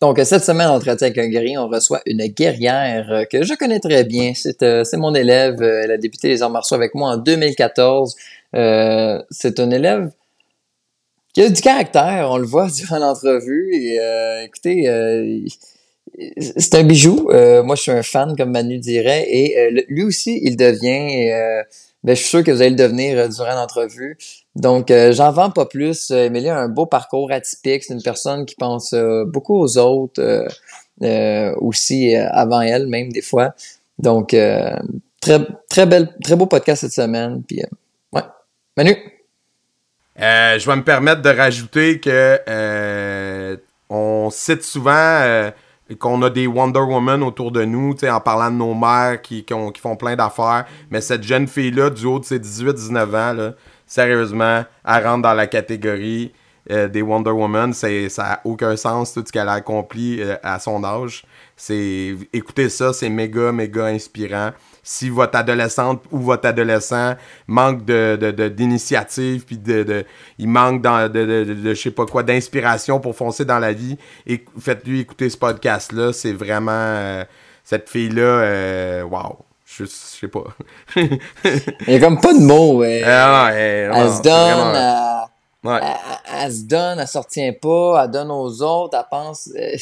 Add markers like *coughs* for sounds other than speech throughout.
Donc, cette semaine, on traite avec un guerrier, on reçoit une guerrière euh, que je connais très bien. C'est euh, mon élève. Euh, Elle a débuté les arts martiaux avec moi en 2014. Euh, c'est un élève qui a du caractère, on le voit *laughs* durant l'entrevue. Et euh, écoutez, euh, c'est un bijou. Moi, je suis un fan, comme Manu dirait. Et lui aussi, il devient. ben, je suis sûr que vous allez le devenir durant l'entrevue. Donc, euh, j'en vends pas plus. Euh, Émilie a un beau parcours atypique. C'est une personne qui pense euh, beaucoup aux autres, euh, aussi avant elle, même des fois. Donc, très, très belle, très beau podcast cette semaine. Puis, ouais. Manu? Je vais me permettre de rajouter que on cite souvent qu'on a des Wonder Woman autour de nous, en parlant de nos mères qui, qui font plein d'affaires. Mais cette jeune fille-là, du haut de ses 18-19 ans, là, sérieusement, elle rentre dans la catégorie euh, des Wonder Woman. Ça n'a aucun sens tout ce qu'elle a accompli euh, à son âge. C'est, écoutez ça, c'est méga, méga inspirant. Si votre adolescente ou votre adolescent manque de, d'initiative, puis de, de- il manque dans, de, de, je sais pas quoi, d'inspiration pour foncer dans la vie, faites-lui écouter ce podcast-là. C'est vraiment euh, cette fille-là, euh, wow. Je, sais pas. *laughs* Il y a comme pas de mots. Elle, Ah, elle- elle non, se donne, vraiment- elle, ouais. elle- elle- elle se donne, elle retient pas, elle donne aux autres, elle pense. euh,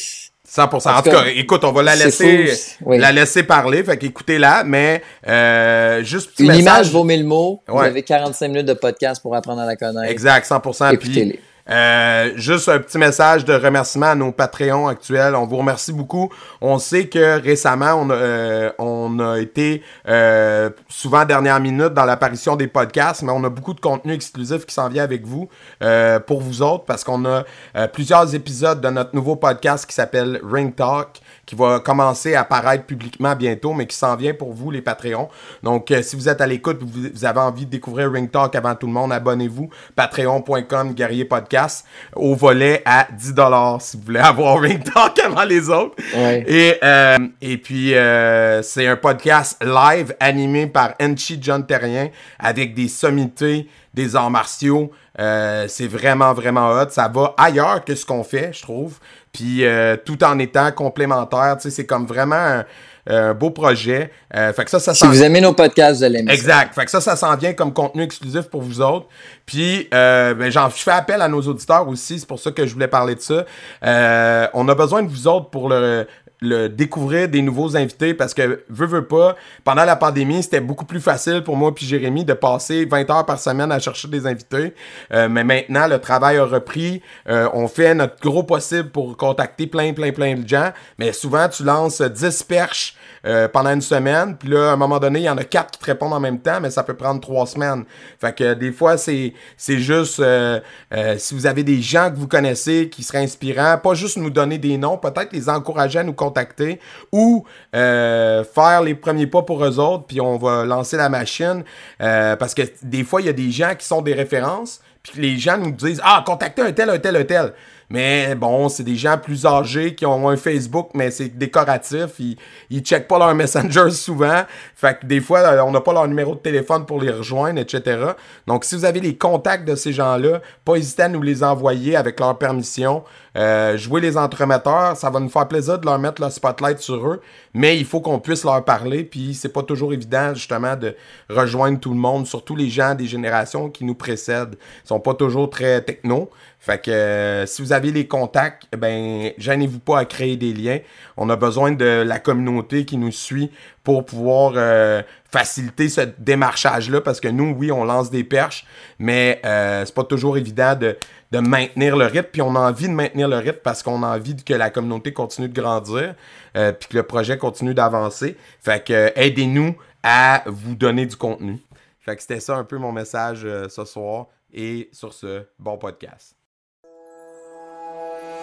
100%. En, En tout cas, écoute, on va la laisser, oui. la laisser parler. Fait qu'écoutez-la, mais euh, juste petit Une message. image vaut mille mots. Vous avez 45 minutes de podcast pour apprendre à la connaître. Exact, 100%. Puis, Écoutez-les. Euh, juste un petit message de remerciement à nos Patreons actuels. On vous remercie beaucoup. On sait que récemment, on a, euh, on a été euh, souvent dernière minute dans l'apparition des podcasts, mais on a beaucoup de contenu exclusif qui s'en vient avec vous euh, pour vous autres parce qu'on a euh, plusieurs épisodes de notre nouveau podcast qui s'appelle Ring Talk qui va commencer à apparaître publiquement bientôt, mais qui s'en vient pour vous, les Patreons. Donc, euh, si vous êtes à l'écoute, vous, vous avez envie de découvrir Ring Talk avant tout le monde, abonnez-vous. Patreon.com, Guerrier Podcast, au volet à 10$ si vous voulez *laughs* avoir Ring Talk avant les autres. Ouais. Et, euh, et puis, euh, c'est un podcast live animé par Enchi John Terrien avec des sommités, des arts martiaux. Euh, c'est vraiment, vraiment hot. Ça va ailleurs que ce qu'on fait, je trouve. Puis, euh, tout en étant complémentaire. Tu sais, c'est comme vraiment un, un beau projet. Euh, fait que ça, ça Si vous aimez nos podcasts, vous allez aimer ça. Exact. Fait que ça, ça s'en vient comme contenu exclusif pour vous autres. Puis, euh, ben, j'en, je fais appel à nos auditeurs aussi. C'est pour ça que je voulais parler de ça. Euh, on a besoin de vous autres pour le, le découvrir des nouveaux invités parce que, veux, veux pas, pendant la pandémie, c'était beaucoup plus facile pour moi puis Jérémy de passer 20 heures par semaine à chercher des invités. Euh, mais maintenant, le travail a repris. Euh, on fait notre gros possible pour contacter plein, plein, plein de gens. Mais souvent, tu lances 10 perches euh, pendant une semaine. Puis là, à un moment donné, il y en a quatre qui te répondent en même temps, mais ça peut prendre trois semaines. Fait que des fois, c'est c'est juste euh, euh, si vous avez des gens que vous connaissez qui seraient inspirants, pas juste nous donner des noms, peut-être les encourager à nous contacter ou euh, faire les premiers pas pour eux autres, puis on va lancer la machine. Euh, parce que des fois, il y a des gens qui sont des références, puis les gens nous disent Ah, contactez un tel, un tel, un tel. Mais bon, c'est des gens plus âgés qui ont un Facebook, mais c'est décoratif. Ils, ils checkent pas leur Messenger *laughs* souvent. Fait que des fois, euh, on n'a pas leur numéro de téléphone pour les rejoindre, etc. Donc, si vous avez les contacts de ces gens-là, pas hésiter à nous les envoyer avec leur permission. Euh, jouer les entremetteurs, ça va nous faire plaisir de leur mettre le spotlight sur eux, mais il faut qu'on puisse leur parler, puis c'est pas toujours évident justement de rejoindre tout le monde, surtout les gens des générations qui nous précèdent. Ils sont pas toujours très techno. Fait que euh, si vous avez les contacts, eh ben gênez-vous pas à créer des liens. On a besoin de la communauté qui nous suit pour pouvoir euh, faciliter ce démarchage-là, parce que nous, oui, on lance des perches, mais euh, c'est pas toujours évident de, de maintenir le rythme, puis on a envie de maintenir le rythme parce qu'on a envie que la communauté continue de grandir, euh, puis que le projet continue d'avancer. Fait que euh, aidez-nous à vous donner du contenu. Fait que c'était ça un peu mon message euh, ce soir. Et sur ce, bon podcast.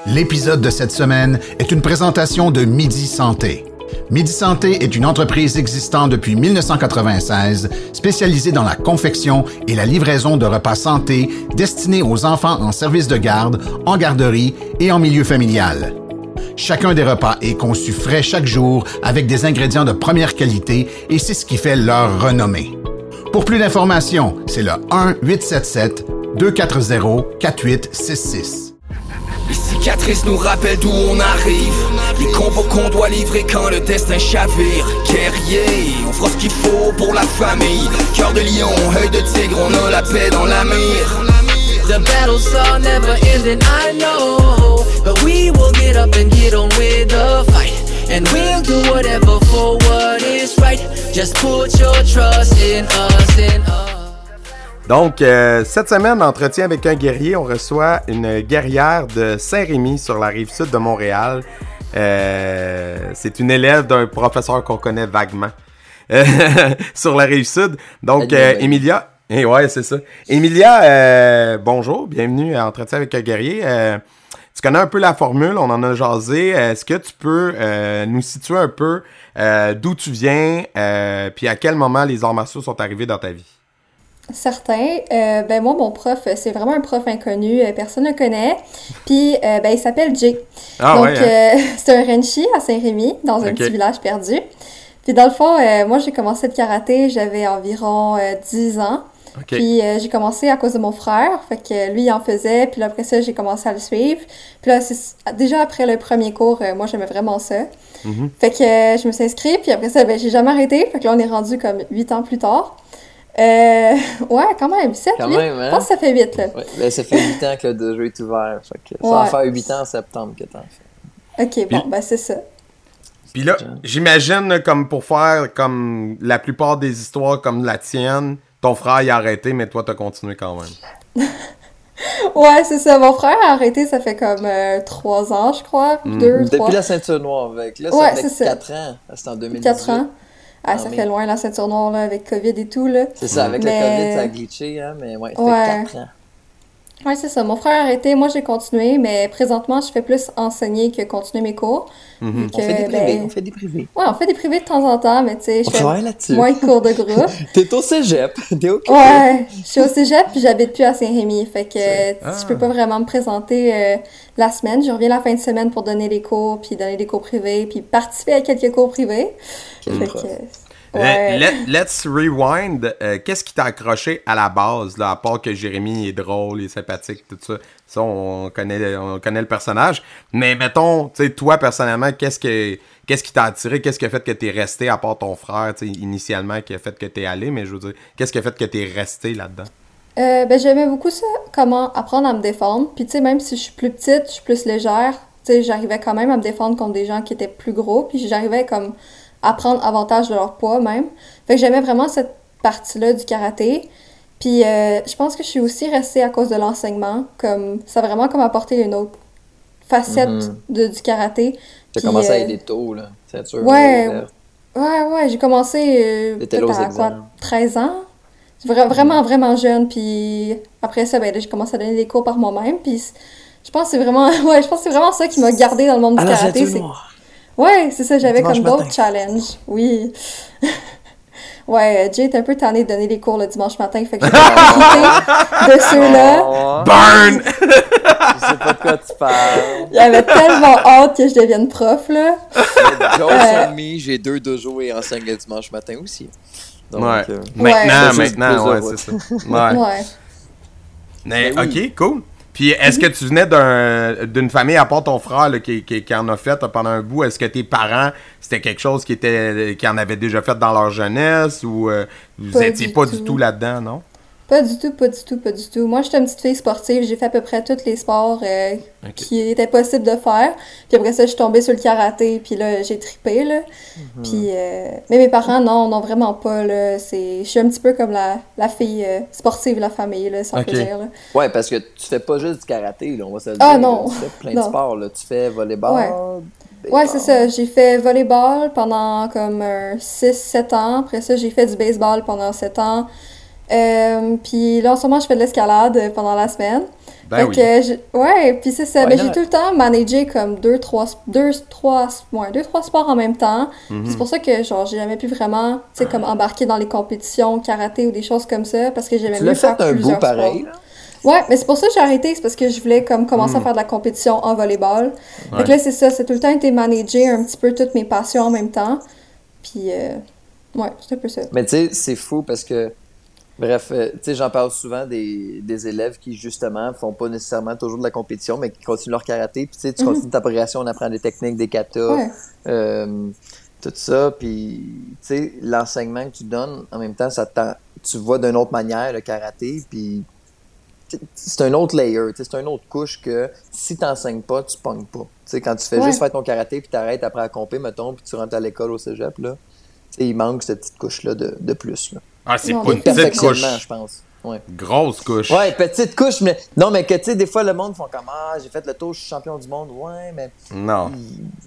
L'épisode de cette semaine est une présentation de Midi Santé. Midi Santé est une entreprise existant depuis 1996, spécialisée dans la confection et la livraison de repas santé destinés aux enfants en service de garde, en garderie et en milieu familial. Chacun des repas est conçu frais chaque jour avec des ingrédients de première qualité et c'est ce qui fait leur renommée. Pour plus d'informations, c'est le 1-877-240-4866. Les cicatrices nous rappellent d'où on arrive. Les combos qu'on doit livrer quand le destin chavire. Guerrier, on fera ce qu'il faut pour la famille. Cœur de lion, œil de tigre, on a la paix dans la mire. The battles are never ending, I know. But we will get up and get on with the fight. And we'll do whatever for what is right. Just put your trust in us, in us. Donc, euh, cette semaine, entretien avec un guerrier, on reçoit une guerrière de Saint-Rémy sur la rive sud de Montréal. Euh, c'est une élève d'un professeur qu'on connaît vaguement euh, *laughs* sur la rive sud. Donc, euh. Emilia. Eh ouais, c'est ça. Emilia, euh, bonjour, bienvenue à Entretien avec un guerrier. Euh, tu connais un peu la formule, on en a jasé. Est-ce que tu peux euh, nous situer un peu euh, d'où tu viens, euh, puis à quel moment les arts martiaux sont arrivés dans ta vie? Certains. Euh, ben moi, mon prof, euh, c'est vraiment un prof inconnu, euh, personne ne le connaît. Puis, euh, ben il s'appelle Jay. Ah Donc, ouais, hein? euh, *laughs* c'est un Renchi à Saint-Rémy, dans un petit village perdu. Puis, dans le fond, moi, j'ai commencé le karaté, j'avais environ euh, 10 ans. Puis, euh, j'ai commencé à cause de mon frère. Fait que lui, il en faisait. Puis là, après ça, j'ai commencé à le suivre. Puis là, c'est- déjà après le premier cours, euh, moi, j'aimais vraiment ça. Mhm. Fait que euh, je me suis inscrite. Puis après ça, ben, j'ai jamais arrêté. Fait que là, on est rendu comme 8 ans plus tard. Euh, ouais, quand même, 7, Quand 8. même, hein? Je pense que ça fait 8, là. Ouais, ben, ça fait 8 ans que le jeu est ouvert. Fait que ça Ouais. va faire 8 ans en septembre que t'en fais. Ok, bon, ben c'est ça. Puis là, j'imagine, comme pour faire comme la plupart des histoires comme la tienne, ton frère il a arrêté, mais toi, t'as continué quand même. *laughs* Ouais, c'est ça. Mon frère a arrêté, ça fait comme 3 ans, je crois. Mm. 2, Depuis 3, la ceinture noire, avec. Là, ça Ouais, fait c'est ça. 4 ans. C'était en 2018. 4 ans. Ah, Ah, ça fait loin la ceinture noire, là, avec COVID et tout, là. C'est ça, avec Mais- le COVID, ça a glitché, hein, mais ouais, ça Ouais. fait 4 ans. Ouais, c'est ça. Mon frère a arrêté, moi j'ai continué, mais présentement, je fais plus enseigner que continuer mes cours. Vu On que, fait des privés, ben, on fait des privés. Ouais, on fait des privés de temps en temps, mais tu sais, je On fais moins de cours de *laughs* groupe. T'es au cégep, *laughs* t'es ok. Ouais, je suis au cégep puis j'habite plus à Saint-Rémy. Fait que euh, je peux pas vraiment me présenter euh, la semaine. Je reviens la fin de semaine pour donner des cours, puis donner des cours privés, puis participer à quelques cours privés. Quel Fait prof. que, ouais. let- let's rewind. Euh, Qu'est-ce qui t'a accroché à la base, là, à part que Jérémy est drôle, il est sympathique, tout ça? Ça, on connaît, on connaît le personnage. Mais mettons, tu sais, toi, personnellement, qu'est-ce que qu'est-ce qui t'a attiré? Qu'est-ce qui a fait que t'es resté, à part ton frère, tu sais, initialement, qui a fait que t'es allé, mais je veux dire, qu'est-ce qui a fait que t'es resté là-dedans? Euh, ben, j'aimais beaucoup ça, comment apprendre à me défendre. Puis, tu sais, même si je suis plus petite, je suis plus légère, tu sais, j'arrivais quand même à me défendre contre des gens qui étaient plus gros. Puis, j'arrivais comme à prendre avantage de leur poids même. Fait que j'aimais vraiment cette partie-là du karaté. Puis, euh, je pense que je suis aussi restée à cause de l'enseignement. Comme, ça a vraiment comme apporté une autre facette Mhm. de, du karaté. T'as commencé à euh, aider tôt, là. C'est sûr. Ouais, Ouais, ouais, j'ai commencé euh, peut-être à quoi, examens. 13 ans. Vra- vraiment, vraiment jeune. Puis après ça, ben, j'ai commencé à donner des cours par moi-même. Puis je pense que c'est vraiment, *laughs* ouais, je pense que c'est vraiment ça qui m'a gardé dans le monde À du karaté. Ouais, c'est ça, j'avais comme d'autres challenges. Oui. *laughs* ouais, euh, Jay était un peu tanné de donner des cours le dimanche matin, fait que j'ai de *laughs* ceux-là. Oh, Burn! *laughs* je sais pas de quoi tu parles. J'avais tellement hâte que je devienne prof, là. Joe Euh. j'ai deux dojos et enseigne le dimanche matin aussi. Donc, ouais. euh, Maintenant, Ouais. maintenant, ouais, c'est ça. Ouais. Ouais. Mais, Ben oui. ok, cool. Puis est-ce que tu venais d'un- d'une famille, à part ton frère là, qui, qui, qui en a fait pendant un bout, est-ce que tes parents, c'était quelque chose qui était qui en avaient déjà fait dans leur jeunesse ou euh, vous Pas étiez du pas tout. du tout là-dedans, non? Pas du tout, pas du tout, pas du tout. Moi, j'étais une petite fille sportive. J'ai fait à peu près tous les sports euh, qui étaient possibles de faire. Puis après ça, je suis tombée sur le karaté, puis là, j'ai trippé, là. Mhm. Puis, euh, mais mes parents, non, non, vraiment pas, là. C'est... Je suis un petit peu comme la, la fille euh, sportive de la famille, là, si on Ok. peut dire, là. Ouais, parce que tu fais pas juste du karaté, là, on va se le Ah, dire. non. là. Tu fais plein de sports, là. Tu fais volleyball. Ouais. Ouais, c'est ça. J'ai fait volleyball pendant comme 6-7 ans. Après ça, j'ai fait du baseball pendant 7 ans. Euh, puis là, en ce moment, je fais de l'escalade pendant la semaine. Ben fait oui. que je- ouais, puis c'est ça. Mais j'ai tout le temps managé comme deux, trois, deux, trois, ouais, deux, trois sports en même temps. Mhm. C'est pour ça que genre j'ai jamais pu vraiment, tu sais, comme embarquer dans les compétitions karaté ou des choses comme ça parce que j'aimais Tu mieux l'as faire fait un bout plusieurs pareil, sports. là? Ouais, mais c'est pour ça que j'ai arrêté, c'est parce que je voulais comme commencer à faire de la compétition en volleyball. Ouais. Fait que là, c'est ça, c'est tout le temps été manager un petit peu toutes mes passions en même temps. Puis, euh, ouais, c'est un peu ça. Mais tu sais, c'est fou parce que Bref, euh, tu sais, j'en parle souvent des, des élèves qui, justement, font pas nécessairement toujours de la compétition, mais qui continuent leur karaté. Puis, tu sais, tu Mhm. continues ta progression, on apprend des techniques, des katas, Ouais. euh, tout ça. Puis, tu sais, l'enseignement que tu donnes, en même temps, ça tu vois d'une autre manière le karaté. Puis, tu c'est un autre layer, tu c'est une autre couche que si tu n'enseignes pas, tu pognes pas. Tu sais, quand tu fais Ouais. juste faire ton karaté, puis t'arrêtes après à compter, mettons, puis tu rentres à l'école au cégep, là, tu sais, il manque cette petite couche-là de, de plus. Là. Ah, c'est pas une petite couche. Je pense. Ouais. Grosse couche. Ouais, petite couche, mais non, mais que tu sais, des fois, le monde font comme Ah, j'ai fait le tour, je suis champion du monde. Ouais, mais Non.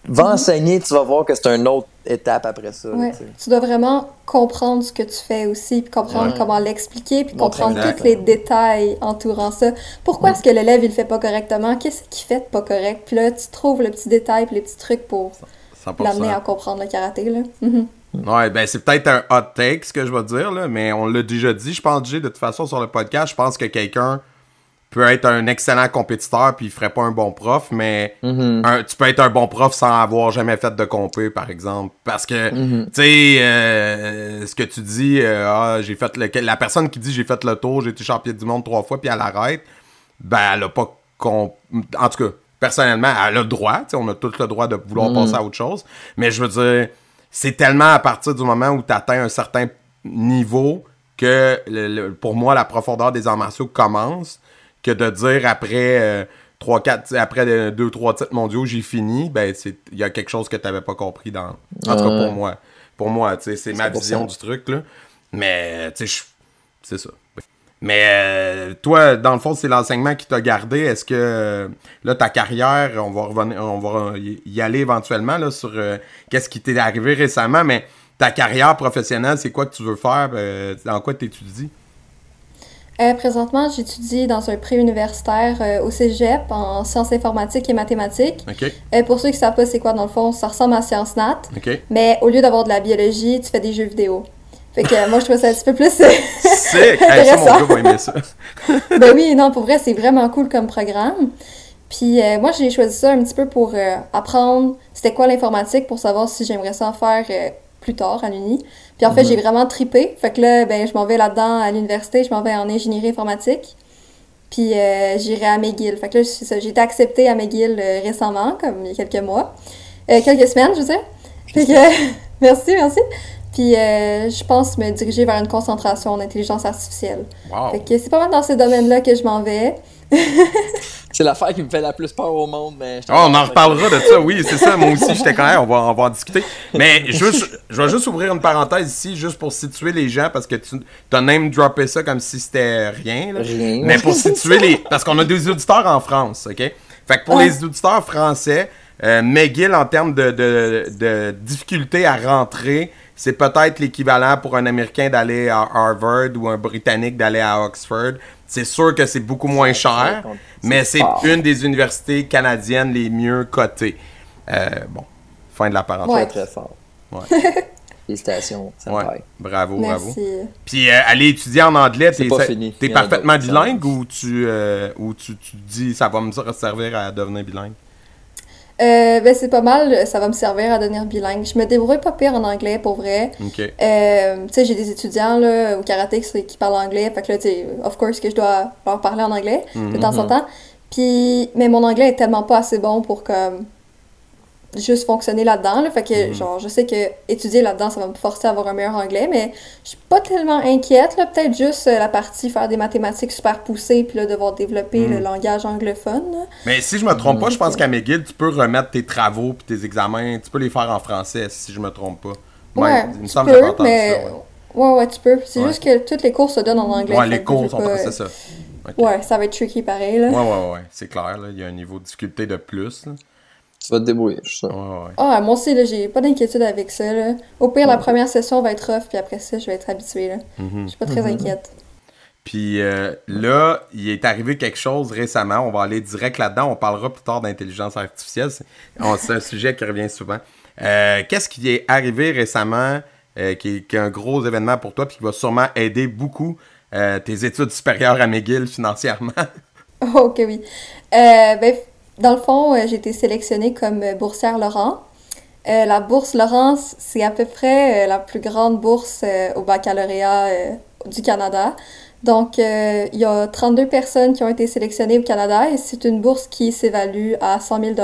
va enseigner, tu vas voir que c'est une autre étape après ça. Ouais. tu dois vraiment comprendre ce que tu fais aussi, puis comprendre Ouais. comment l'expliquer, puis comprendre tous les détails entourant ça. Pourquoi est-ce que l'élève il le fait pas correctement? Qu'est-ce qu'il fait de pas correct? Puis là, tu trouves le petit détail, puis les petits trucs pour 100%. l'amener à comprendre le karaté là. Mhm. Ouais, ben c'est peut-être un hot take ce que je vais dire, là, mais on l'a déjà dit. Je pense, Jay, de toute façon, sur le podcast, je pense que quelqu'un peut être un excellent compétiteur puis il ferait pas un bon prof, mais Mhm. un- tu peux être un bon prof sans avoir jamais fait de compé, par exemple. Parce que, Mhm. tu sais, euh, ce que tu dis, euh, ah, j'ai fait le, la personne qui dit j'ai fait le tour, j'ai été champion du monde trois fois puis elle arrête, ben elle a pas en tout cas, personnellement, elle a le droit, tu sais, on a tous le droit de vouloir Mhm. passer à autre chose, mais je veux dire, c'est tellement à partir du moment où tu atteins un certain niveau que le- le- pour moi la profondeur des arts martiaux commence que de dire après euh, 3 4 après 2 3 titres mondiaux j'ai fini ben c'est il y a quelque chose que tu n'avais pas compris dans en tout cas pour moi. Pour moi c'est ma 100%. vision du truc là. Mais c'est ça mais euh, toi, dans le fond, c'est l'enseignement qui t'a gardé. Est-ce que euh, là, ta carrière, on va revenir, on va y aller éventuellement là, sur euh, qu'est-ce qui t'est arrivé récemment, mais ta carrière professionnelle, c'est quoi que tu veux faire? dans quoi tu étudies? Présentement, j'étudie dans un pré-universitaire euh, au cégep en sciences informatiques et mathématiques. OK? Euh, pour ceux qui savent pas c'est quoi dans le fond, ça ressemble à Sciences Nat, mais au lieu d'avoir de la biologie, tu fais des jeux vidéo. Fait que euh, moi, je trouve ça un petit peu plus euh, *laughs* C'est hey, ça, mon intéressant. gars va aimer ça. *laughs* ben oui, non, pour vrai, c'est vraiment cool comme programme. Puis euh, moi, j'ai choisi ça un petit peu pour euh, apprendre c'était quoi l'informatique pour savoir si j'aimerais ça en faire euh, plus tard à l'uni. Puis en fait, j'ai vraiment tripé. Fait que là, ben, je m'en vais là-dedans à l'université, je m'en vais en ingénierie informatique. Puis j'irai à McGill. Fait que là, j'ai été acceptée à McGill récemment, comme il y a quelques mois. Quelques semaines, je dire. Fait que, *laughs* merci, merci. Puis euh, je pense me diriger vers une concentration en intelligence artificielle. Wow. Fait que c'est pas mal dans ces domaines-là que je m'en vais. *laughs* C'est l'affaire qui me fait la plus peur au monde, mais. je Oh, on en reparlera de ça, oui, c'est ça. Moi aussi, j'étais quand même, on va, on va en discuter. Mais juste, je vais juste ouvrir une parenthèse ici, juste pour situer les gens, parce que tu as name droppé ça comme si c'était rien. là. Rien. Mais pour situer les. Parce qu'on a des auditeurs en France, OK? Fait que pour Ouais. les auditeurs français, euh, McGill, en termes de, de, de difficulté à rentrer, c'est peut-être l'équivalent pour un Américain d'aller à Harvard ou un Britannique d'aller à Oxford. C'est sûr que c'est beaucoup moins cher, mais c'est une des universités canadiennes les mieux cotées. Euh, bon, fin de la parenthèse. Ouais. Très, très fort. Ouais. *laughs* Félicitations, ça Ouais. Bravo, bravo. Merci. Puis euh, aller étudier en anglais, C'est t'es pas fini. parfaitement bilingue ou tu euh, ou tu, tu dis ça va me servir à devenir bilingue? Euh, ben c'est pas mal, ça va me servir à devenir bilingue. Je me débrouille pas pire en anglais, pour vrai. Ok. Euh, tu sais, j'ai des étudiants là, au karaté qui, qui parlent anglais, fait que là, tu of course que je dois leur parler en anglais de temps en temps. Puis, mais mon anglais est tellement pas assez bon pour comme juste fonctionner là-dedans, là, fait que genre, je sais que étudier là-dedans, ça va me forcer à avoir un meilleur anglais, mais je suis pas tellement inquiète, peut-être juste euh, la partie faire des mathématiques super poussées, puis là, devoir développer le langage anglophone. là. Mais si je me trompe pas, je pense qu'à McGill, tu peux remettre tes travaux puis tes examens, tu peux les faire en français si je me trompe pas. Ouais, il me tu semble peux, mais... ça. Ouais, Ouais, ouais, tu peux. C'est Ouais. juste que toutes les cours se donnent en anglais. Ouais, les cours sont pas- c'est ça. Ouais, ça va être tricky pareil, là. Ouais, ouais, ouais, c'est clair, là. Il y a un niveau de difficulté de plus. là. Tu vas te débrouiller, je suis sûr. Ouais, ouais. Ah, moi aussi, là, j'ai pas d'inquiétude avec ça, là. Au pire, la première session va être rough, puis après ça, je vais être habituée, là. Mm-hmm. Je suis pas très inquiète. Puis euh, là, il est arrivé quelque chose récemment. On va aller direct là-dedans. On parlera plus tard d'intelligence artificielle. C'est on- c'est un sujet qui revient souvent. Euh, Qu'est-ce qui est arrivé récemment euh, qui, est, qui est un gros événement pour toi puis qui va sûrement aider beaucoup euh, tes études supérieures à McGill financièrement? *laughs* Oh, ok, oui. Euh, ben, dans le fond, euh, j'ai été sélectionnée comme euh, boursière Laurent. Euh, la bourse Laurent, c'est à peu près euh, la plus grande bourse euh, au baccalauréat euh, du Canada. Donc, euh, il y a 32 personnes qui ont été sélectionnées au Canada et c'est une bourse qui s'évalue à 100 000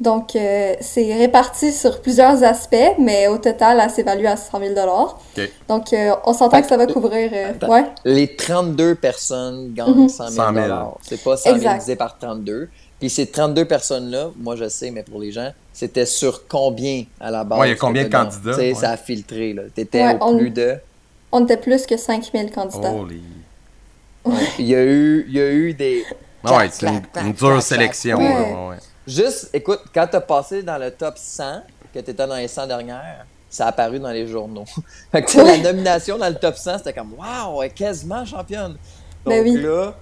Donc, euh, c'est réparti sur plusieurs aspects, mais au total, elle s'évalue à 100 000 OK. Donc, euh, on s'entend que ça va couvrir... euh, ouais. Les 32 personnes gagnent Mhm. 100 000 100 000. C'est pas 100 000 Exact. divisé par 32. Puis ces 32 personnes-là, moi je sais, mais pour les gens, c'était sur combien à la base? Ouais, il y a combien de candidats? Tu Ouais. ça a filtré, là. T'étais Ouais, au on- plus de... On était plus que 5000 candidats. Holy. *laughs* Il y a eu, il y a eu des... Ah ouais, c'est une, dure clac, sélection. clac. là, Ouais. ouais, ouais. Juste, écoute, quand t'as passé dans le top 100, que t'étais dans les 100 dernières, ça a apparu dans les journaux. *laughs* fait que tu la nomination dans le top 100, c'était comme « Wow, elle est quasiment championne! » Donc Ben oui. là,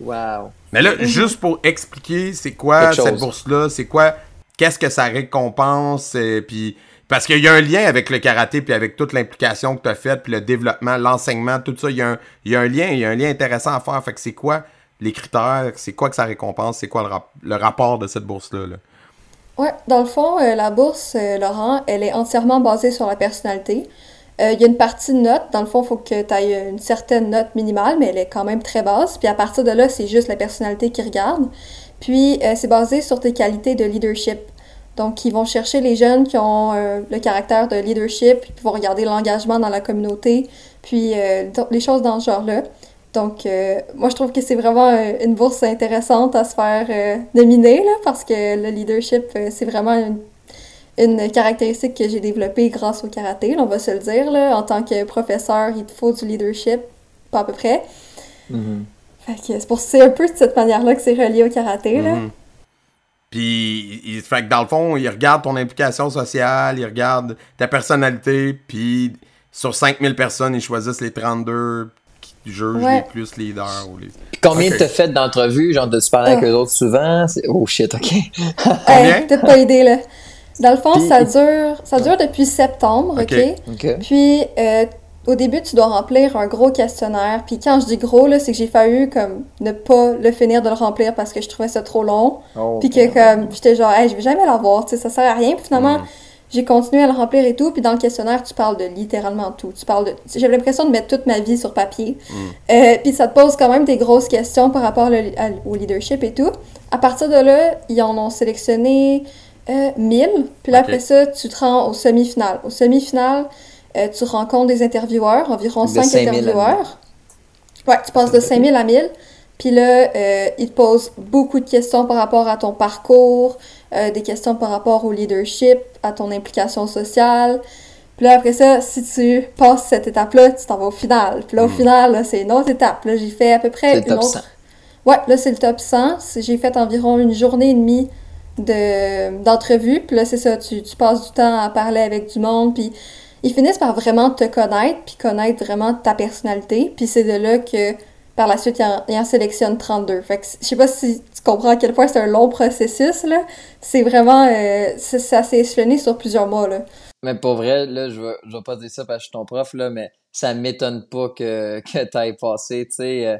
wow! Mais là, juste pour expliquer, c'est quoi Quelque cette bourse-là, c'est quoi, qu'est-ce que ça récompense, euh, puis parce qu'il y a un lien avec le karaté, puis avec toute l'implication que tu as faite, puis le développement, l'enseignement, tout ça, il y, a un, il y a un lien, il y a un lien intéressant à faire. Fait que c'est quoi les critères, c'est quoi que ça récompense, c'est quoi le, rap- le rapport de cette bourse-là? là? Ouais, dans le fond, euh, la bourse, euh, Laurent, elle est entièrement basée sur la personnalité. Euh, Il y a une partie de note. Dans le fond, il faut que tu aies une certaine note minimale, mais elle est quand même très basse. Puis à partir de là, c'est juste la personnalité qui regarde. Puis euh, c'est basé sur tes qualités de leadership. Donc, ils vont chercher les jeunes qui ont euh, le caractère de leadership, puis vont regarder l'engagement dans la communauté, puis euh, les choses dans ce genre-là. Donc, euh, moi, je trouve que c'est vraiment euh, une bourse intéressante à se faire euh, nominer, là, parce que le leadership, euh, c'est vraiment une, une caractéristique que j'ai développée grâce au karaté, là, on va se le dire. Là. En tant que professeur, il te faut du leadership, pas à peu près. Fait que c'est pour c'est un peu de cette manière-là que c'est relié au karaté, là. Mhm. Puis, il, fait que dans le fond, il regarde ton implication sociale, il regarde ta personnalité, puis sur 5000 personnes, ils choisissent les 32 qui jugent Ouais. les plus leaders. Ou les... Puis combien Ok. t'as fait d'entrevues? Genre, de tu parler avec Ah. eux autres souvent? Oh shit, ok. Combien? Hey, t'as pas idée, là. Dans le fond, Puis- ça dure, ça dure depuis septembre, Ok. Puis, euh, au début, tu dois remplir un gros questionnaire. Puis quand je dis gros, là, c'est que j'ai failli comme ne pas le finir de le remplir parce que je trouvais ça trop long. Oh, Puis que comme j'étais genre, hey, je vais jamais l'avoir, tu sais, ça sert à rien. Puis finalement, j'ai continué à le remplir et tout. Puis dans le questionnaire, tu parles de littéralement tout. Tu parles de, j'avais l'impression de mettre toute ma vie sur papier. Euh, puis ça te pose quand même des grosses questions par rapport le- à- au leadership et tout. À partir de là, ils en ont sélectionné euh, 1000. Puis là, après ça, tu te rends au semi-final. Au semi-final, euh, tu rencontres des intervieweurs, environ De 5 5000 à 1000. intervieweurs. Ouais, tu passes de 5000 à 1000. Puis là, euh, ils te posent beaucoup de questions par rapport à ton parcours, euh, des questions par rapport au leadership, à ton implication sociale. Puis là, après ça, si tu passes cette étape-là, tu t'en vas au final. Puis là, au final, là, c'est une autre étape. Là, j'ai fait à peu près une top autre... 100. Ouais, là, c'est le top 100. C'est- J'ai fait environ une journée et demie de- là, c'est ça, tu, tu passes du temps à parler avec du monde. Puis ils finissent par vraiment te connaître, puis connaître vraiment ta personnalité. Puis c'est de là que, par la suite, ils en, ils en sélectionnent 32. Fait que je sais pas si tu comprends à quel point c'est un long processus, là. C'est vraiment... euh, ça s'est échelonné sur plusieurs mois, là. Mais pour vrai, là, je vais, je vais pas dire ça parce que je suis ton prof, là, mais ça m'étonne pas que, *laughs* que t'ailles passé, tu sais. euh,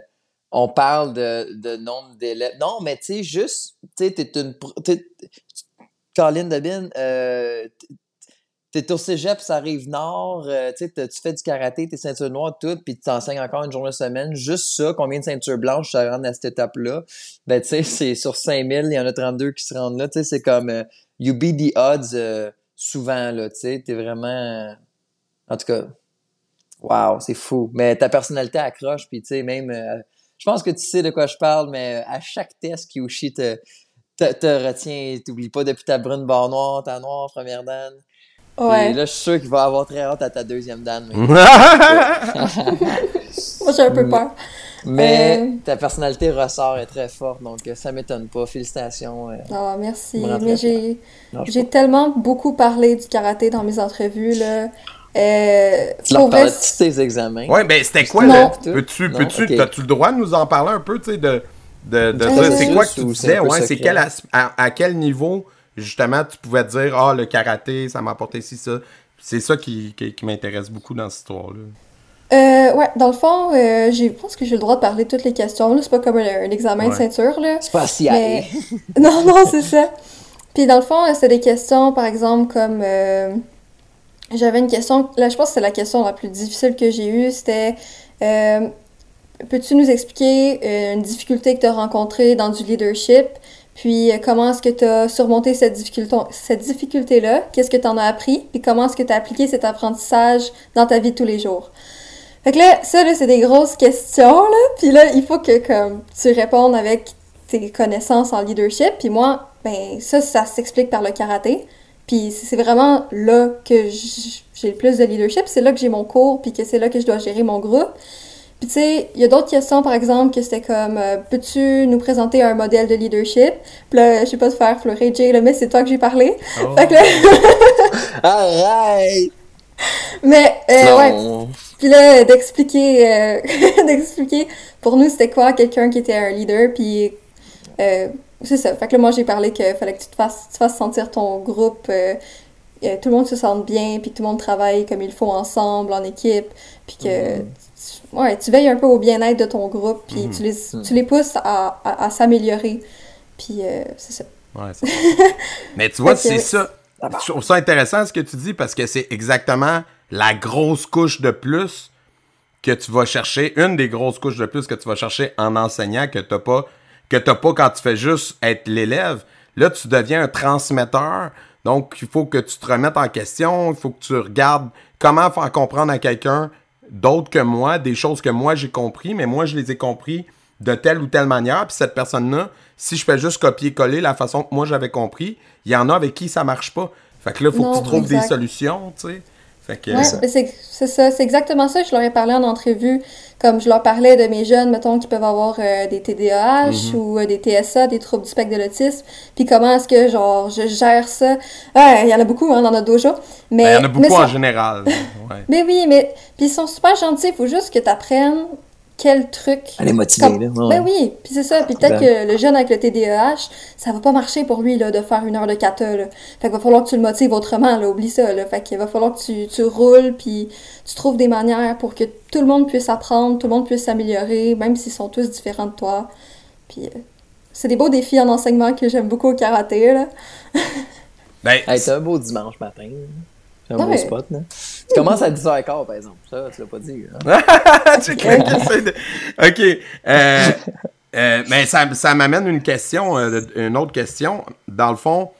on parle de, de nombre d'élèves. Non, mais tu sais, juste, tu sais, t'es une... t'es- Colin Debin, euh, t'es au cégep, ça arrive nord, euh, tu fais du karaté, t'es ceinture noire, tout, puis tu t'enseignes encore une journée semaine. Juste ça, combien de ceintures blanches ça rend à cette étape-là? Ben, tu sais, *laughs* c'est sur 5000, il y en a 32 qui se rendent là, tu sais, c'est comme euh, you beat the odds euh, souvent, là, tu sais, t'es vraiment... euh, En tout cas, wow, c'est fou. Mais ta personnalité accroche, puis tu sais, même... euh, je pense que tu sais de quoi je parle, mais à chaque test, Kyushi te, te, te retient, t'oublies pas depuis ta brune barre noire, ta noire, première dan. Ouais. Et là, je suis sûr qu'il va avoir très hâte à ta deuxième dan. Mais, *laughs* *laughs* Moi, j'ai un peu peur. mais Euh. ta personnalité ressort est très forte, donc euh, ça m'étonne pas. Félicitations. euh. Ah, merci. Je me rappelle Mais J'ai tellement beaucoup parlé du karaté dans mes entrevues, là. Euh, Tu leur pour vrai, parlais de tous tes examens? Ouais, ben c'était quoi le. Peux-tu, peux-tu, ok. t'as-tu le droit de nous en parler un peu, tu sais, de, de, c'est quoi que tu disais, ouais, c'est quel as- à, à quel niveau, justement, tu pouvais te dire, ah, le karaté, ça m'a apporté ci, ça? C'est ça qui, qui, qui m'intéresse beaucoup dans cette histoire-là. Euh, ouais, dans le fond, euh, j'ai- je pense que j'ai le droit de parler de toutes les questions. Là, c'est pas comme un, un examen de ceinture, là. C'est pas si Mais... *laughs* non, non, c'est ça. Puis dans le fond, euh, c'est des questions, par exemple, comme... j'avais une question. Là, je pense que c'est la question la plus difficile que j'ai eue. C'était euh, Peux-tu nous expliquer euh, une difficulté que tu as rencontrée dans du leadership? Puis euh, comment est-ce que tu as surmonté cette difficulté cette difficulté-là? Qu'est-ce que tu en as appris? Puis comment est-ce que tu as appliqué cet apprentissage dans ta vie de tous les jours? Fait que là, ça, là, c'est des grosses questions, là. Puis là, il faut que comme, tu répondes avec tes connaissances en leadership. Puis moi, ben ça, ça s'explique par le karaté. Puis c'est vraiment là que j'ai le plus de leadership. C'est là que j'ai mon cours, puis que c'est là que je dois gérer mon groupe. Puis tu sais, il y a d'autres questions, par exemple, que c'était comme euh, Peux-tu nous présenter un modèle de leadership? Puis là, je sais pas te faire pleurer, Jay, là, mais c'est toi que j'ai parlé. Oh. Fait que là... *laughs* Arrête! mais, euh, ouais. Puis là, d'expliquer, euh, *laughs* d'expliquer pour nous c'était quoi quelqu'un qui était un leader, puis euh, c'est ça. Fait que là, moi, j'ai parlé qu'il fallait que tu te fasses, tu fasses sentir ton groupe, euh, euh, tout le monde se sente bien, puis que tout le monde travaille comme il faut ensemble, en équipe, puis que tu, ouais, tu veilles un peu au bien-être de ton groupe, puis tu, les, tu les pousses à, à, à s'améliorer. Puis euh, c'est ça. Ouais, ça. *laughs* Mais tu vois, c'est ça. Je trouve ça intéressant ce que tu dis parce que c'est exactement la grosse couche de plus que tu vas chercher, une des grosses couches de plus que tu vas chercher en enseignant que t'as pas, que t'as pas quand tu fais juste être l'élève. Là, tu deviens un transmetteur. Donc, il faut que tu te remettes en question. Il faut que tu regardes comment faire comprendre à quelqu'un d'autre que moi, des choses que moi j'ai compris, mais moi je les ai compris de telle ou telle manière. Puis cette personne-là, si je fais juste copier-coller la façon que moi j'avais compris, il y en a avec qui ça marche pas. Fait que là, il faut que tu trouves des solutions, tu sais. Ouais, mais c'est ça, c'est exactement ça. Je leur ai parlé en entrevue, comme je leur parlais de mes jeunes, mettons, qui peuvent avoir euh, des TDAH Mm-hmm. ou euh, des TSA, des troubles du spectre de l'autisme. Puis comment est-ce que, genre, je gère ça? Ouais, il y en a beaucoup hein, dans notre dojo. Mais, Ben, il y en a mais beaucoup ça- en général. Ouais. Mais oui, mais. Puis ils sont super gentils. Il faut juste que tu apprennes quel truc. Elle est motivée, Comme- là. ouais. Ben oui, puis c'est ça. Puis peut-être Ben. que le jeune avec le TDAH, ça va pas marcher pour lui là, de faire une heure de kata. Là. Fait qu'il va falloir que tu le motives autrement, là, oublie ça. Là. Fait qu'il va falloir que tu, tu roules, puis tu trouves des manières pour que tout le monde puisse apprendre, tout le monde puisse s'améliorer, même s'ils sont tous différents de toi. Puis euh, c'est des beaux défis en enseignement que j'aime beaucoup au karaté. Là. *laughs* Ben, Hey, t'as un beau dimanche matin. C'est un Non, beau mais- spot, là. *laughs* Tu commences à 10h15, par exemple. Ça, tu l'as pas dit. hein? *laughs* Essaie de- *laughs* OK. Euh, euh, mais ça, ça m'amène une question, euh, une autre question. Dans le fond,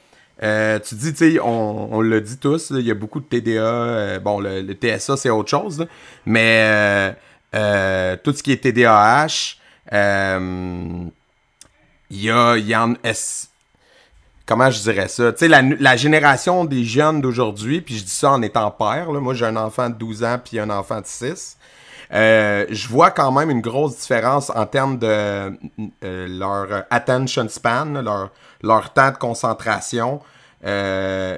euh, tu dis, tu sais, on, on l'a dit tous, il y a beaucoup de TDA. euh, bon, le, le TSA, c'est autre chose. là. mais euh, euh, tout ce qui est TDAH, euh, il y a, y en... est-ce- comment je dirais ça? Tu sais, la, la génération des jeunes d'aujourd'hui, puis je dis ça en étant père, là, moi j'ai un enfant de 12 ans puis un enfant de 6. Euh, je vois quand même une grosse différence en termes de euh, leur attention span, leur, leur temps de concentration. Euh,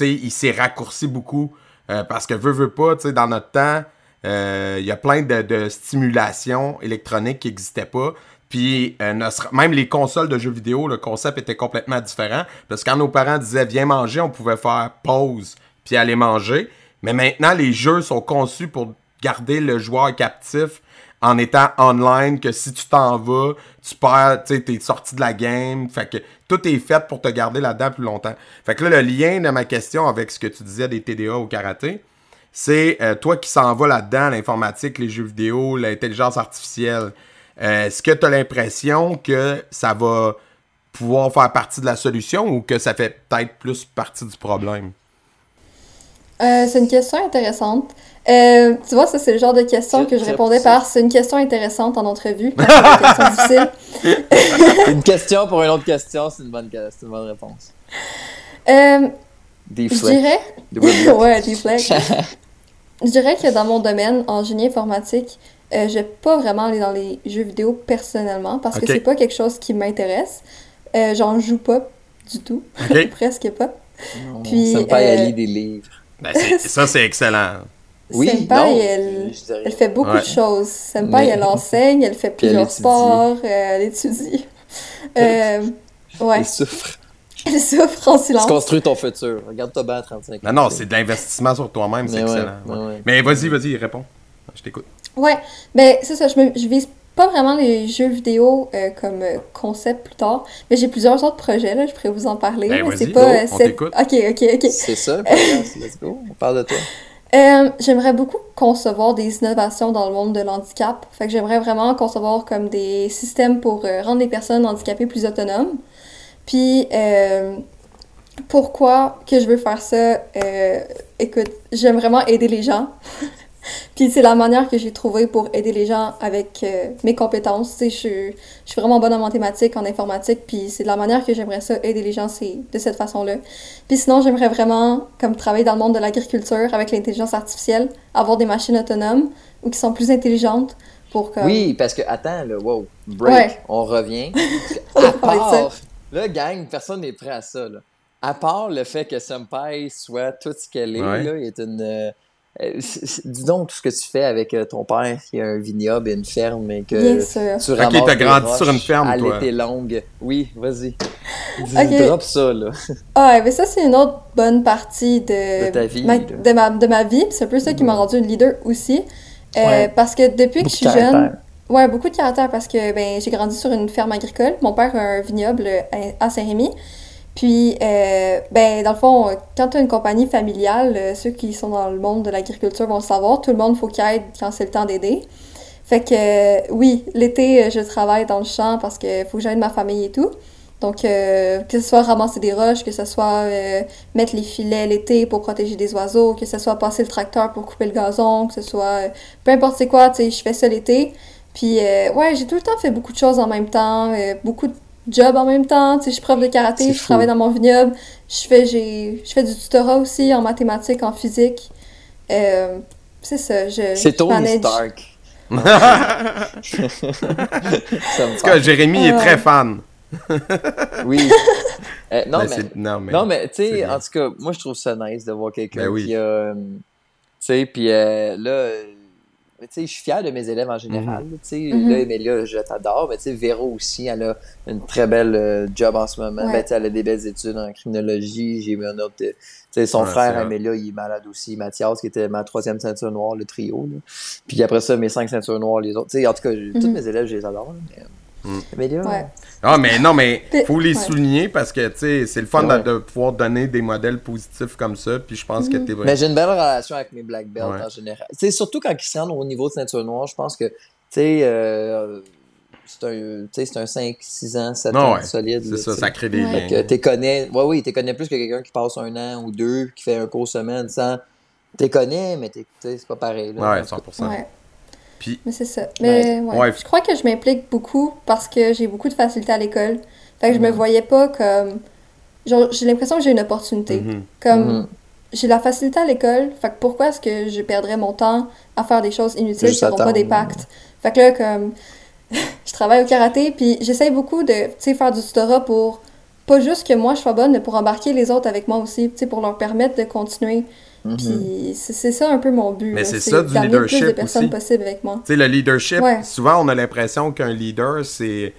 il s'est raccourci beaucoup euh, parce que veut, veut pas, dans notre temps, euh, il y a plein de, de stimulations électroniques qui n'existaient pas. Puis euh, même les consoles de jeux vidéo, le concept était complètement différent. Parce que quand nos parents disaient viens manger, on pouvait faire pause puis aller manger. Mais maintenant, les jeux sont conçus pour garder le joueur captif en étant online, que si tu t'en vas, tu perds, tu sais, t'es sorti de la game. Fait que tout est fait pour te garder là-dedans plus longtemps. Fait que là, le lien de ma question avec ce que tu disais des TDA au karaté, c'est euh, toi qui s'en vas là-dedans, l'informatique, les jeux vidéo, l'intelligence artificielle. Euh, Est-ce que tu as l'impression que ça va pouvoir faire partie de la solution ou que ça fait peut-être plus partie du problème? Euh, c'est une question intéressante. Euh, tu vois, ça, c'est le genre de question que je répondais par c'est une question intéressante en entrevue. *laughs* une question difficile. *laughs* Une question pour une autre question, c'est une bonne, c'est une bonne réponse. Euh, Des je dirais. *laughs* Ouais, des je dirais que dans mon domaine, en génie informatique, euh, je vais pas vraiment aller dans les jeux vidéo personnellement parce Ok. que c'est pas quelque chose qui m'intéresse. Euh, J'en joue pas du tout. *laughs* Presque pas. Non, Puis, Senpai, euh, elle lit des livres. Ben, *laughs* ça, c'est excellent. Oui, Senpai, non, elle, elle fait beaucoup Ouais. de choses. Senpai, Mais- *laughs* elle enseigne, elle fait elle plusieurs étudie. sports, euh, elle étudie. Euh, ouais, Elle souffre. elle souffre en Tu silence. construis ton futur. Regarde-toi bien à 35 ans. Non, non, c'est de l'investissement sur toi-même, c'est excellent. ouais, ouais. ouais. Mais vas-y, vas-y, réponds. Je t'écoute. Ouais, ben c'est ça, je, me- je vise pas vraiment les jeux vidéo euh, comme euh, concept plus tard, mais j'ai plusieurs autres projets, là, je pourrais vous en parler. Ben, c'est pas. go, euh, on t'écoute. Ok, ok, ok. C'est ça. *laughs* Let's go. On parle de toi. Euh, j'aimerais beaucoup concevoir des innovations dans le monde de l'handicap. Fait que j'aimerais vraiment concevoir comme des systèmes pour euh, rendre les personnes handicapées plus autonomes. Puis, euh, pourquoi que je veux faire ça? Euh, écoute, j'aime vraiment aider les gens. *laughs* Puis c'est la manière que j'ai trouvée pour aider les gens avec euh, mes compétences. Tu sais, je, suis- je suis vraiment bonne en mathématiques, en informatique, puis c'est de la manière que j'aimerais ça aider les gens, c'est de cette façon-là. Puis sinon, j'aimerais vraiment comme travailler dans le monde de l'agriculture avec l'intelligence artificielle, avoir des machines autonomes ou qui sont plus intelligentes pour comme... Oui, parce que, attends, là, wow, break, Ouais. on revient. *laughs* À part, là, gang, personne n'est prêt à ça, là. À part le fait que Senpai soit tout ce qu'elle est, Ouais. là, il est une... euh, dis donc tout ce que tu fais avec euh, ton père qui a un vignoble et une ferme et que Bien sûr. tu ramasses t'as des grandi sur une ferme, à l'été longue. Oui, vas-y. Dis, Ok. Drop ça, là. Ah, ouais, mais ça, c'est une autre bonne partie de, De ta vie, ma, de, ma, de ma vie. C'est un peu ça qui m'a rendu une leader aussi. Euh, Ouais. Parce que depuis que je suis de jeune, caractère. Ouais, beaucoup de caractère parce que ben, j'ai grandi sur une ferme agricole. Mon père a un vignoble à à Saint-Rémy. Puis, euh, ben, dans le fond, quand tu as une compagnie familiale, euh, ceux qui sont dans le monde de l'agriculture vont le savoir, tout le monde faut qu'il aide quand c'est le temps d'aider. Fait que, euh, oui, l'été, euh, je travaille dans le champ parce que faut que j'aide ma famille et tout. Donc, euh, que ce soit ramasser des roches, que ce soit euh, mettre les filets l'été pour protéger des oiseaux, que ce soit passer le tracteur pour couper le gazon, que ce soit euh, peu importe c'est quoi, tu sais, je fais ça l'été. Puis, ouais, j'ai tout le temps fait beaucoup de choses en même temps, beaucoup de jobs en même temps. Tu sais, je suis prof de karaté, je fou. travaille dans mon vignoble, je fais, j'ai, je fais du tutorat aussi en mathématiques, en physique. Euh, c'est ça, je. C'est je Tony manage. Stark? *laughs* En tout cas, Jérémy est très fan. *laughs* Oui. Euh, non, Ben, mais, non, mais, non, mais tu sais, en tout cas, moi, je trouve ça nice de voir quelqu'un Ben oui. qui a. euh, tu sais, puis euh, là, tu sais, je suis fier de mes élèves en général. Mhm. Tu sais, Mhm. là, Emilia, je t'adore, mais tu sais, Véro aussi, elle a une très belle euh, job en ce moment. Ouais. Ben, tu sais, elle a des belles études en criminologie. J'ai eu un autre. euh, Tu sais, son Ouais, frère. Amélia, il est malade aussi. Mathias, qui était ma troisième ceinture noire, le trio. Là. Puis après ça, mes cinq ceintures noires, les autres. Tu sais, en tout cas, j'ai- tous mes élèves, je les adore. là, mais, Mhm. Ouais. Ah, mais non, mais faut les ouais. souligner parce que, tu sais, c'est le fun de- Ouais. de, pouvoir donner des modèles positifs comme ça. Puis je pense que t'es vrai. Mais j'ai une belle relation avec mes black belts Ouais. en général. Tu sais, surtout quand ils se rendent au niveau de ceinture noire, je pense que, tu sais, euh, c'est un, c'est un 5, 6 ans, 7 Non, ans ouais. solide. C'est ça, crée des liens. que t'es connais, ouais, oui, t'es connais plus que quelqu'un qui passe un an ou deux, qui fait un cours semaine sans. T'es connais, mais t'es, c'est pas pareil. Là, Ouais, En tout cas. 100%. Puis, Mais c'est ça. Mais ouais. Ouais. Je crois que je m'implique beaucoup parce que j'ai beaucoup de facilité à l'école. Fait que je me voyais pas comme. Genre, j'ai l'impression que j'ai une opportunité. mhm. Comme Mhm. j'ai la facilité à l'école, fait que pourquoi est-ce que je perdrais mon temps à faire des choses inutiles qui n'auront pas d'impact? Fait que là, comme. *laughs* je travaille au karaté, puis j'essaye beaucoup de, tu sais, faire du tutorat pour. Pas juste que moi je sois bonne, mais pour embarquer les autres avec moi aussi, tu sais, pour leur permettre de continuer. Mhm. Puis c'est ça un peu mon but. Mais c'est ça, du d'amener le plus de leadership personnes aussi. possible avec moi. Tu sais, le leadership, Ouais. souvent on a l'impression qu'un leader, c'est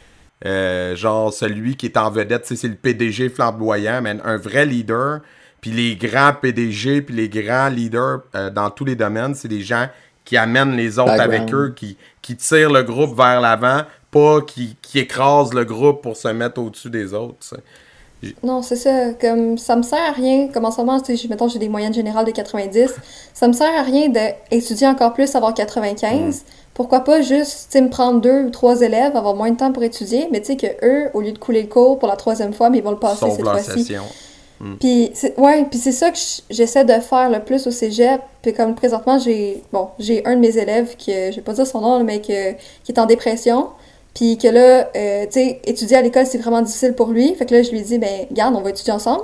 euh, genre celui qui est en vedette, c'est le PDG flamboyant, mais un vrai leader, puis les grands PDG, puis les grands leaders euh, dans tous les domaines, c'est des gens qui amènent les autres Background. avec eux, qui, qui tirent le groupe vers l'avant, pas qui, qui écrasent le groupe pour se mettre au-dessus des autres. Non, c'est ça. Comme ça me sert à rien. Comme en ce moment, mettons, j'ai des moyennes générales de 90. Ça me sert à rien d'étudier encore plus, avoir 95. Pourquoi pas juste, me prendre deux ou trois élèves, avoir moins de temps pour étudier, mais tu sais que eux, au lieu de couler le cours pour la troisième fois, mais ils vont le passer Sauf cette fois-ci. session. Puis c'est ouais, puis c'est ça que j'essaie de faire le plus au cégep. Puis comme présentement, j'ai bon, j'ai un de mes élèves qui je vais pas dire son nom mais que, qui est en dépression. Puis que là, euh, tu sais, étudier à l'école, c'est vraiment difficile pour lui. Fait que là, je lui dis, ben, garde, on va étudier ensemble.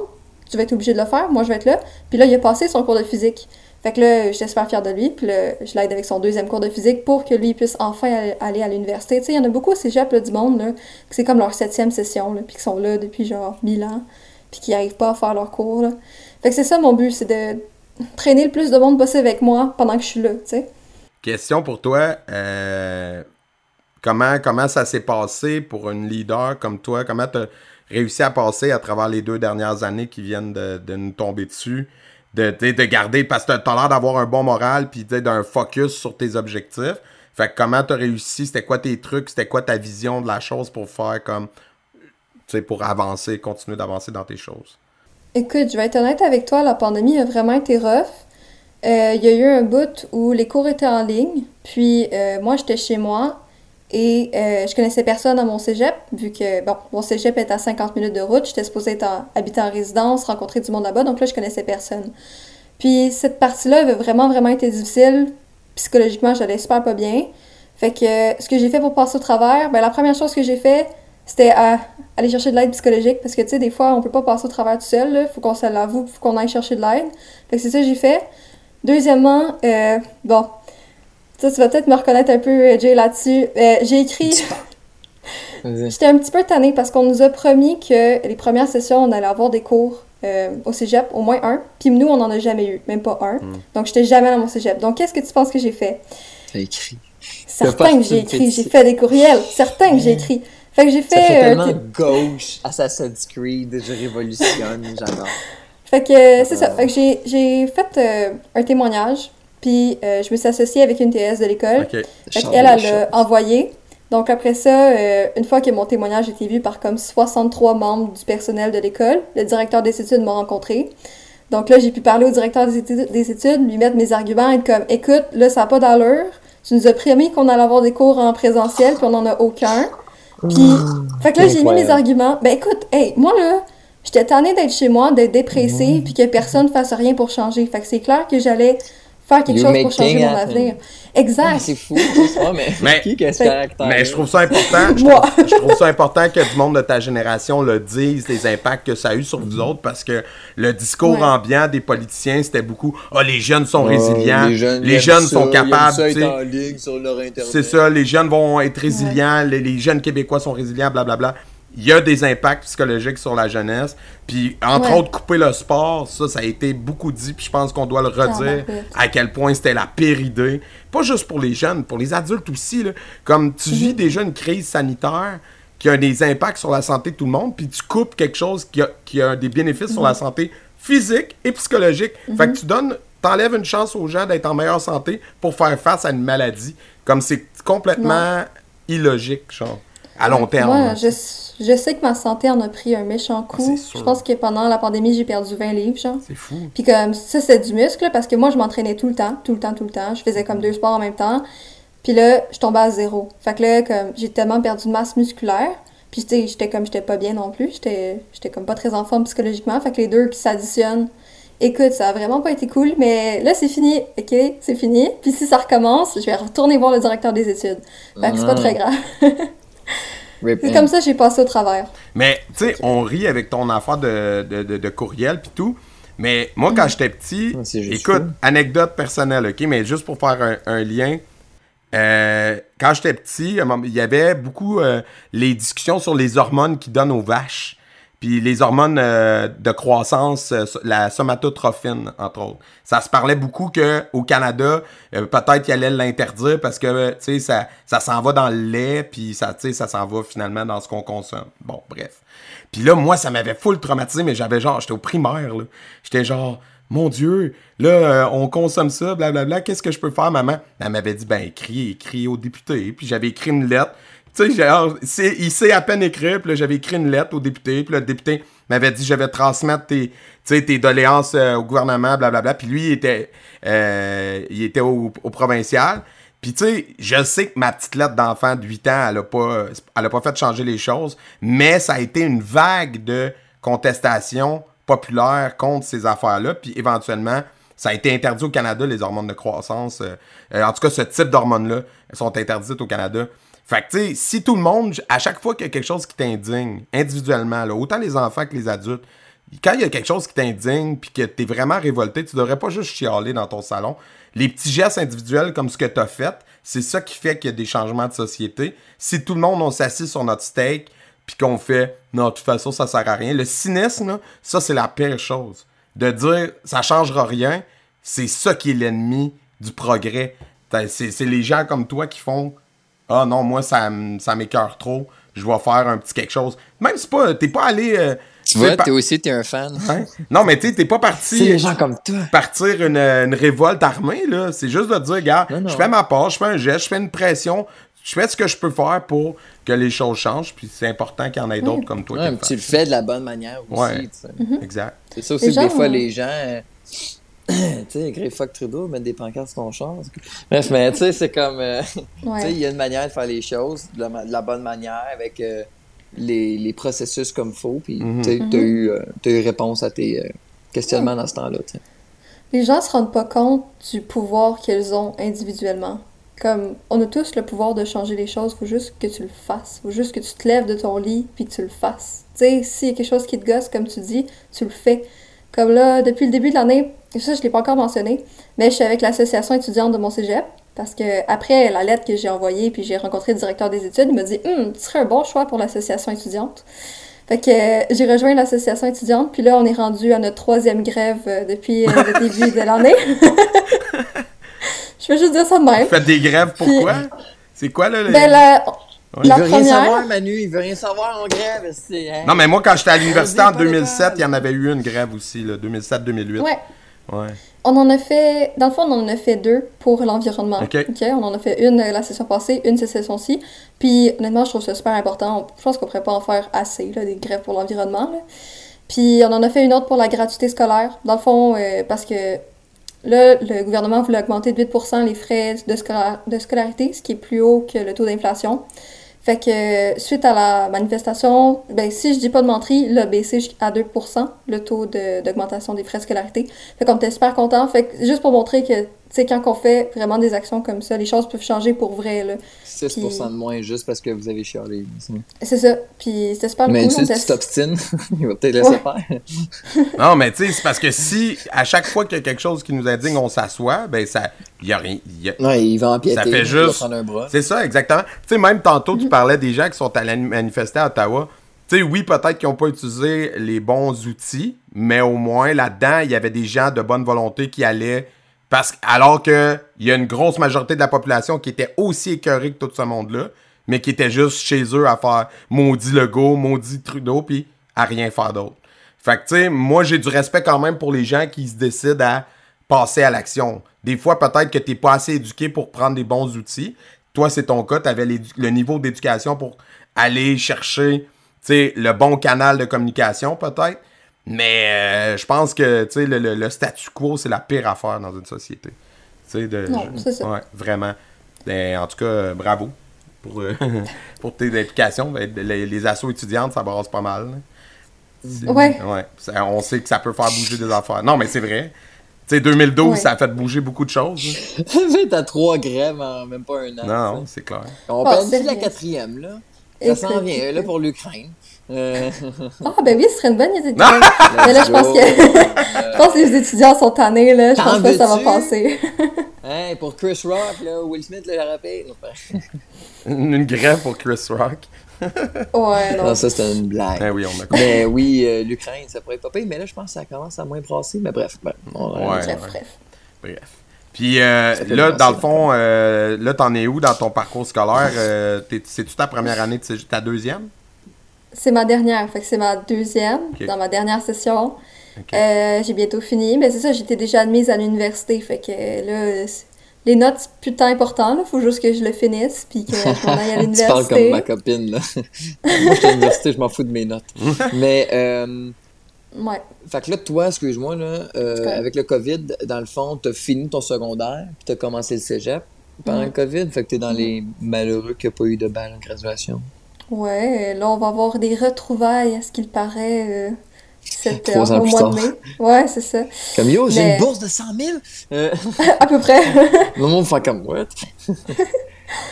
Tu vas être obligé de le faire. Moi, je vais être là. Puis là, il a passé son cours de physique. Fait que là, j'étais super fière de lui. Puis là, je l'aide avec son deuxième cours de physique pour que lui puisse enfin aller- aller à l'université. Tu sais, il y en a beaucoup au cégep là, du monde, là, que c'est comme leur septième session, là, puis qui sont là depuis genre mille ans, puis qui n'arrivent pas à faire leur cours. Là. Fait que c'est ça mon but, c'est de traîner le plus de monde possible avec moi pendant que je suis là, tu sais. Question pour toi. euh, comment, comment ça s'est passé pour une leader comme toi? Comment tu as réussi à passer à travers les deux dernières années qui viennent de, nous tomber dessus? De, de, de garder, parce que tu as l'air d'avoir un bon moral puis tu d'un focus sur tes objectifs. Fait que comment t'as réussi, c'était quoi tes trucs, c'était quoi ta vision de la chose pour faire comme, tu sais, pour avancer, continuer d'avancer dans tes choses? Écoute, je vais être honnête avec toi, la pandémie a vraiment été rough. Euh, Il y a eu un bout où les cours étaient en ligne, puis euh, moi j'étais chez moi et euh, je connaissais personne à mon cégep, vu que bon, mon cégep est à 50 minutes de route, j'étais supposée être en- en résidence, rencontrer du monde là-bas, donc là je connaissais personne. Puis cette partie-là avait vraiment vraiment été difficile, psychologiquement j'allais super pas bien. Fait que ce que j'ai fait pour passer au travers, ben la première chose que j'ai fait, c'était à aller chercher de l'aide psychologique parce que tu sais des fois on peut pas passer au travers tout seul là. faut qu'on se l'avoue faut qu'on aille chercher de l'aide fait que c'est ça que j'ai fait deuxièmement euh, bon ça tu vas peut-être me reconnaître un peu euh, Jay là-dessus. Euh, j'ai écrit *laughs* j'étais un petit peu tannée parce qu'on nous a promis que les premières sessions on allait avoir des cours euh, au cégep au moins un. Puis nous on en a jamais eu même pas un. Donc j'étais jamais dans mon cégep. Donc qu'est-ce que tu penses que j'ai fait? T'as écrit. certains que j'ai écrit j'ai fait des courriels. Certains que j'ai écrit. Fait que j'ai Ça fait, fait euh, tellement gauche, Assassin's Creed, je révolutionne, j'adore. Fait que c'est ça. Fait que j'ai, j'ai fait euh, un témoignage, puis euh, je me suis associée avec une TS de l'école. Fait elle choses. l'a envoyé. Donc après ça, euh, une fois que mon témoignage a été vu par comme 63 membres du personnel de l'école, le directeur des études m'a rencontré. Donc là, j'ai pu parler au directeur des études, des études, lui mettre mes arguments, être comme, écoute, là, ça n'a pas d'allure. Tu nous as promis qu'on allait avoir des cours en présentiel, puis on n'en a aucun. Puis, fait que là, j'ai mis mes arguments. Ben écoute, hey, moi là, j'étais tannée d'être chez moi, d'être dépressée, puis que personne fasse rien pour changer. Fait que c'est clair que j'allais faire quelque You chose pour changer mon avenir. Ah, Exact. c'est fou, c'est ça, mais, *laughs* Mais- qui qui a ce caractère? Mais je trouve ça important. *laughs* je, Moi. trouve, je trouve ça important que du monde de ta génération le dise, les impacts que ça a eu sur vous autres, parce que le discours Ouais. ambiant des politiciens, c'était beaucoup Ah, les jeunes sont résilients, les jeunes, les sont capables. ça tu être sais. en ligne sur leur internet. C'est ça, les jeunes vont être résilients, les, les jeunes Québécois sont résilients, blablabla. Il y a des impacts psychologiques sur la jeunesse. Puis, entre Ouais. autres, couper le sport, ça, ça a été beaucoup dit. Puis, je pense qu'on doit le redire à quel point c'était la pire idée. Pas juste pour les jeunes, pour les adultes aussi. là. Comme tu vis déjà une crise sanitaire qui a des impacts sur la santé de tout le monde, puis tu coupes quelque chose qui a, qui a des bénéfices sur la santé physique et psychologique. Fait que tu donnes, t'enlèves une chance aux gens d'être en meilleure santé pour faire face à une maladie. Comme c'est complètement illogique, genre, à long terme. Moi, je, je sais que ma santé en a pris un méchant Ah, coup. c'est sûr. je pense que pendant la pandémie, j'ai perdu 20 livres, genre. C'est fou. Puis comme ça, c'est du muscle, là, parce que moi, je m'entraînais tout le temps, tout le temps, tout le temps. Je faisais comme deux sports en même temps. Puis là, je tombais à zéro. Fait que là, comme j'ai tellement perdu de masse musculaire. Puis tu sais, j'étais comme, j'étais pas bien non plus. J'étais j'étais comme pas très en forme psychologiquement. Fait que les deux qui s'additionnent. Écoute, ça a vraiment pas été cool, mais là, c'est fini, ok? C'est fini. Puis si ça recommence, je vais retourner voir le directeur des études. Fait que c'est pas Ah. très grave. *laughs* C'est comme ça que j'ai passé au travers. Mais, tu sais, on rit avec ton affaire de, de, de, de courriel puis tout. Mais moi, quand j'étais petit, Ah, écoute, fou. anecdote personnelle, OK? Mais juste pour faire un, un lien, euh, quand j'étais petit, il y avait beaucoup euh, les discussions sur les hormones qu'ils donnent aux vaches. Puis les hormones euh, de croissance, euh, la somatotrophine, entre autres. Ça se parlait beaucoup qu'au Canada, euh, peut-être qu'il allait l'interdire parce que, tu sais, ça, ça s'en va dans le lait, puis ça, ça s'en va finalement dans ce qu'on consomme. Bon, bref. Puis là, moi, ça m'avait full traumatisé, mais j'avais genre, j'étais au primaire. J'étais genre, mon Dieu, là, on consomme ça, blablabla, qu'est-ce que je peux faire, maman? Elle m'avait dit, ben, écris, écris au député. Puis j'avais écrit une lettre. Tu sais, genre, il sait à peine écrire, puis j'avais écrit une lettre au député, puis le député m'avait dit, je vais transmettre tes, tes doléances euh, au gouvernement, blablabla. Puis lui, il était, euh, il était au, au provincial. Puis tu sais, je sais que ma petite lettre d'enfant de 8 ans, elle a pas, elle a pas fait changer les choses, mais ça a été une vague de contestation populaire contre ces affaires-là, puis éventuellement, ça a été interdit au Canada, les hormones de croissance. euh, euh, en tout cas, ce type d'hormones-là sont interdites au Canada. Fait que, tu sais, si tout le monde, à chaque fois qu'il y a quelque chose qui t'indigne, individuellement, là, autant les enfants que les adultes, quand il y a quelque chose qui t'indigne puis que t'es vraiment révolté, tu devrais pas juste chialer dans ton salon. Les petits gestes individuels comme ce que t'as fait, c'est ça qui fait qu'il y a des changements de société. Si tout le monde on s'assit sur notre steak puis qu'on fait non, de toute façon ça sert à rien. Le cynisme, ça c'est la pire chose. De dire ça changera rien, c'est ça qui est l'ennemi du progrès. C'est les gens comme toi qui font ah non, moi, ça, ça m'écœure trop. Je vais faire un petit quelque chose. Même si pas, t'es pas allé. euh, Tu vois, par- toi aussi, t'es un fan. Hein? Non, mais tu sais, t'es pas C'est parti les gens comme toi. partir une, une révolte armée, là. C'est juste de dire, gars, je fais ma part, je fais un geste, je fais une pression, je fais ce que je peux faire pour que les choses changent, puis c'est important qu'il y en ait d'autres comme toi Ouais, qui tu le fais de la bonne manière aussi. Ouais. sais. Exact. C'est ça aussi Les des fois, euh, les gens. *coughs* tu sais, écrire fuck Trudeau, mettre des pancartes sur ton char. Bref, mais tu sais, c'est comme. euh, *laughs* Tu sais, il y a une manière de faire les choses de la, ma- de la bonne manière avec euh, les, les processus comme faut. Puis, Mhm. tu sais, t'as eu, euh, t'as eu réponse à tes euh, questionnements dans ce temps-là. Les gens se rendent pas compte du pouvoir qu'ils ont individuellement. Comme, on a tous le pouvoir de changer les choses, faut juste que tu le fasses. Faut juste que tu te lèves de ton lit puis que tu le fasses. Tu sais, s'il y a quelque chose qui te gosse, comme tu dis, tu le fais. Comme là, depuis le début de l'année, ça je l'ai pas encore mentionné, mais je suis avec l'association étudiante de mon cégep. Parce que après la lettre que j'ai envoyée, puis j'ai rencontré le directeur des études, il m'a dit Hum, tu serais un bon choix pour l'association étudiante. Fait que euh, j'ai rejoint l'association étudiante, puis là, on est rendu à notre troisième grève euh, depuis euh, le début de l'année. *laughs* Je veux juste dire ça de même. Vous faites des grèves, pourquoi? C'est quoi, là? le- Ben, la, Il la veut rien savoir, Manu. Il veut rien savoir en grève. hein? Non, mais moi, quand j'étais à l'université On en dit pas 2007, l'école. il y en avait eu une grève aussi, là, 2007-2008. ouais, Ouais. on en a fait, dans le fond, on en a fait deux pour l'environnement. Ok. on en a fait une euh, la session passée, une cette session-ci. Puis, honnêtement, je trouve ça super important. On- Je pense qu'on pourrait pas en faire assez, là, des grèves pour l'environnement. Puis, on en a fait une autre pour la gratuité scolaire. Dans le fond, euh, parce que là, le gouvernement voulait augmenter de 8% les frais de, scola- de scolarité, ce qui est plus haut que le taux d'inflation. Fait que suite à la manifestation, ben si je dis pas de menterie, il a baissé jusqu'à 2% le taux d'augmentation des frais de scolarité. Fait qu'on était super contents. Fait que juste pour montrer que, sais, quand on fait vraiment des actions comme ça, les choses peuvent changer pour vrai, là. 6% de moins juste parce que vous avez chialé. C'est ça. Puis c'était super Mais cool. si tu t'obstines, *laughs* il va peut-être laisser Ouais. faire. *laughs* Non, mais tu sais, c'est parce que si, à chaque fois qu'il y a quelque chose qui nous indigne, on s'assoit, ben, ça. Il y a rien. il y a- Ouais, il va empiéter. Ça fait Il va juste- prendre un bras. C'est ça, exactement. Tu sais, même tantôt, tu parlais des gens qui sont allés manifester à Ottawa. Tu sais, oui, peut-être qu'ils n'ont pas utilisé les bons outils, mais au moins, là-dedans, il y avait des gens de bonne volonté qui allaient. Parce que, alors qu'il y a une grosse majorité de la population qui était aussi écœurée que tout ce monde-là, mais qui était juste chez eux à faire maudit Legault, maudit Trudeau, puis à rien faire d'autre. Fait que, tu sais, moi, j'ai du respect quand même pour les gens qui se décident à passer à l'action. Des fois, peut-être que t'es pas assez éduqué pour prendre des bons outils. Toi, c'est ton cas, tu avais le niveau d'éducation pour aller chercher, tu sais, le bon canal de communication, peut-être. Mais euh, je pense que, tu sais, le, le- le statu quo, c'est la pire affaire dans une société. Tu sais, de... Non, c'est ça. Ouais, vraiment. Ben, en tout cas, euh, bravo pour, euh, *laughs* pour tes implications. Ben, Les, les assos étudiantes, ça brasse pas mal. C'est- Ouais. Ouais. Ça- on sait que ça peut faire bouger des affaires. Non, mais c'est vrai. Tu sais, 2012, Ouais. ça a fait bouger beaucoup de choses. là. *laughs* T'as trois grèves en même pas un an. Non, c'est clair. On Ah, perd la quatrième, là. Ça s'en vient, là, pour l'Ukraine. Euh, Ah, ben oui, ce serait une bonne idée. Mais là, je pense que. *laughs* je pense que les étudiants sont tannés, là. Je pense pas que ça va passer. *laughs* hey, pour Chris Rock, là, Will Smith l'a rappelé. Une, grève pour Chris Rock. ouais, non. Non, ça, c'était une blague. Ben oui, on a compris. Mais oui, euh, l'Ukraine, ça pourrait être pas pire, mais là, je pense que ça commence à moins brasser. Mais bref, ben, on- Ouais. Bref, bref. Bref. Puis euh, là, dans le fond, euh, là, t'en es où dans ton parcours scolaire? Euh, t'es- C'est-tu ta première année de cégep- ta deuxième? C'est ma dernière, fait que c'est ma deuxième, dans ma dernière session. Euh, j'ai bientôt fini, mais c'est ça, j'étais déjà admise à l'université, fait que là, les notes, c'est plus tant important, là, faut juste que je le finisse, puis que je m'en aille à *laughs* tu parles comme l'université. ma copine, là. *laughs* Moi, je suis à l'université, je m'en fous de mes notes. *laughs* mais, euh, Ouais. fait que là, toi, excuse-moi, là, euh, avec le COVID, dans le fond, t'as fini ton secondaire, puis t'as commencé le cégep pendant le COVID, fait que t'es dans les malheureux qui n'ont pas eu de balle en graduation. Ouais, là, on va avoir des retrouvailles, à ce qu'il paraît, euh, cette, Trois euh, ans au plus mois tard. de mai. Ouais, c'est ça. Comme yo, j'ai Mais- une bourse de 100 000! Euh, *laughs* à peu près. *laughs* le monde fait comme, what? *laughs*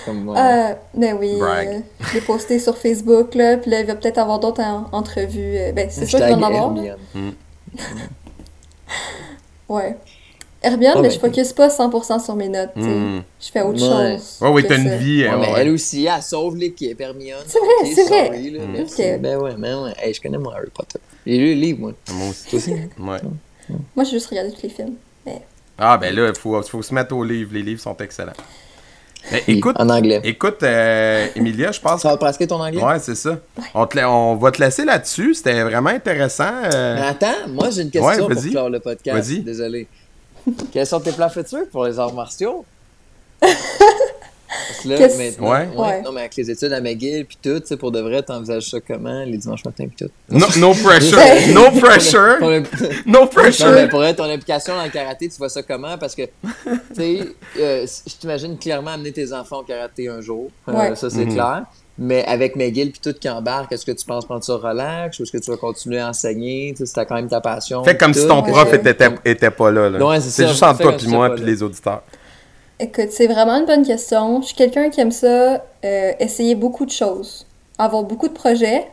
comme, ouais. Euh, mais oui, euh, l'ai posté sur Facebook, là, puis là, il va peut-être avoir d'autres en- entrevues. euh, Ben, c'est sûr qu'il va en avoir. Hermione. Ouais. Hermione, Ah mais ben. je focus pas 100% sur mes notes. Hmm. Je fais autre Ouais. chose. Ouais, oui, t'as une vie. Ouais, mais ouais. elle aussi, elle sauve l'équipe, Hermione. C'est vrai, c'est vrai. sorry, là, Mm. merci. Ok. Ben ouais, ben ouais. Hey, je connais mon Harry Potter. J'ai lu le livre, moi. Moi aussi. Toi aussi? Ouais. Moi, j'ai juste regardé tous les films. Mais... Ah, ben là, il faut, faut se mettre au livre. Les livres sont excellents. Mais Oui, écoute, en anglais. écoute, euh, Emilia, je pense. Ça va pratiquer ton anglais? Ouais, c'est ça. On, te la- on va te laisser là-dessus. C'était vraiment intéressant. euh. Mais attends, moi j'ai une question Ouais, pour clore le podcast. Vas-y. Désolé. Quels sont tes plans futurs pour les arts martiaux? Parce que là, Qu'est-ce- maintenant, Ouais. Ouais. Non, mais avec les études à McGill puis tout, tu sais, pour de vrai, t'envisages ça comment, les dimanches matins puis tout? No, no pressure. no pressure. No Non, pressure. mais pour être ton implication dans le karaté, tu vois ça comment? Parce que, tu sais, euh, je t'imagine clairement amener tes enfants au karaté un jour. Euh, Ouais. Ça, c'est Mhm. clair. Mais avec McGill puis tout qui embarque, est-ce que tu penses prendre ça relax ou est-ce que tu vas continuer à enseigner? Tu sais, quand même ta passion. Fais comme si ton prof était, était pas là. là. Ouais, c'est c'est ça. juste entre toi puis moi puis les auditeurs. Écoute, c'est vraiment une bonne question. Je suis quelqu'un qui aime ça, euh, essayer beaucoup de choses, avoir beaucoup de projets.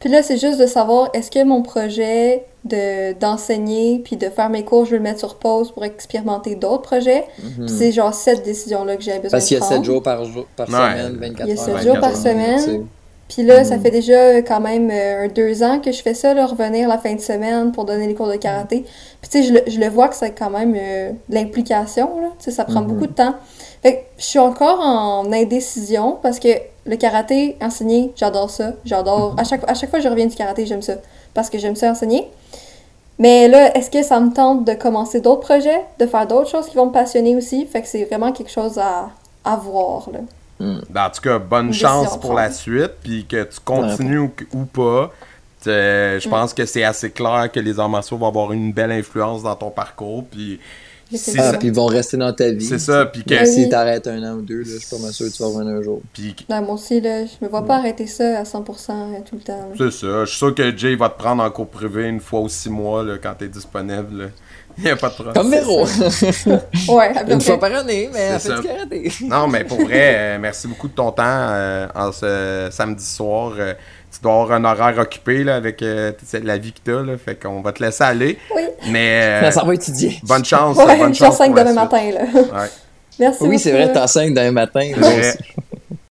Puis là, c'est juste de savoir est-ce que mon projet de d'enseigner puis de faire mes cours, je vais le mettre sur pause pour expérimenter d'autres projets? Puis c'est genre cette décision-là que j'ai besoin Mhm. Parce de qu'il y a prendre. 7 jours par, jour, par Ouais. semaine, 24 Il y a heures. 7 jours par 24 semaine. Puis là, Mhm. ça fait déjà quand même euh, un deux ans que je fais ça, là, revenir la fin de semaine pour donner les cours de karaté. Puis tu sais, je, le- je le vois que c'est quand même euh, l'implication, là. Tu sais, ça prend Mhm. beaucoup de temps. Fait que je suis encore en indécision parce que le karaté, enseigner, j'adore ça. J'adore. Mhm. À, chaque, à chaque fois que je reviens du karaté, j'aime ça. Parce que j'aime ça enseigner. Mais là, est-ce que ça me tente de commencer d'autres projets, de faire d'autres choses qui vont me passionner aussi? Fait que c'est vraiment quelque chose à, à voir, là. Ben, En tout cas, bonne Une chance pour la suite, puis que tu continues ou, ou pas. Euh, Mm. Je pense que c'est assez clair que les arts martiaux vont avoir une belle influence dans ton parcours, puis Je Ah, ça. puis ils vont rester dans ta vie. c'est ça, puis que. Si Oui. t'arrêtes un an ou deux, là, je suis pas mal sûr que tu vas revenir un jour. puis Ben, moi aussi, là, je me vois pas arrêter ça à 100% tout le temps. c'est ça. Je suis sûr que Jay va te prendre en cours privé une fois ou six mois là, quand t'es disponible. là. *laughs* Il n'y a pas de problème. Comme Véro! *laughs* Ouais, à peu Une fois par année, mais elle C'est fait du karaté. Non, mais pour vrai, euh, merci beaucoup de ton temps euh, en ce samedi soir. Euh, tu dois avoir un horaire occupé là, avec euh, la vie que tu as. Là, fait qu'on va te laisser aller. Oui. Mais euh, Ça va étudier. bonne chance. Ouais, bonne je suis en chance 5 pour la demain matin, là. Ouais. Merci Oui, c'est vrai, enceinte demain matin. Moi aussi.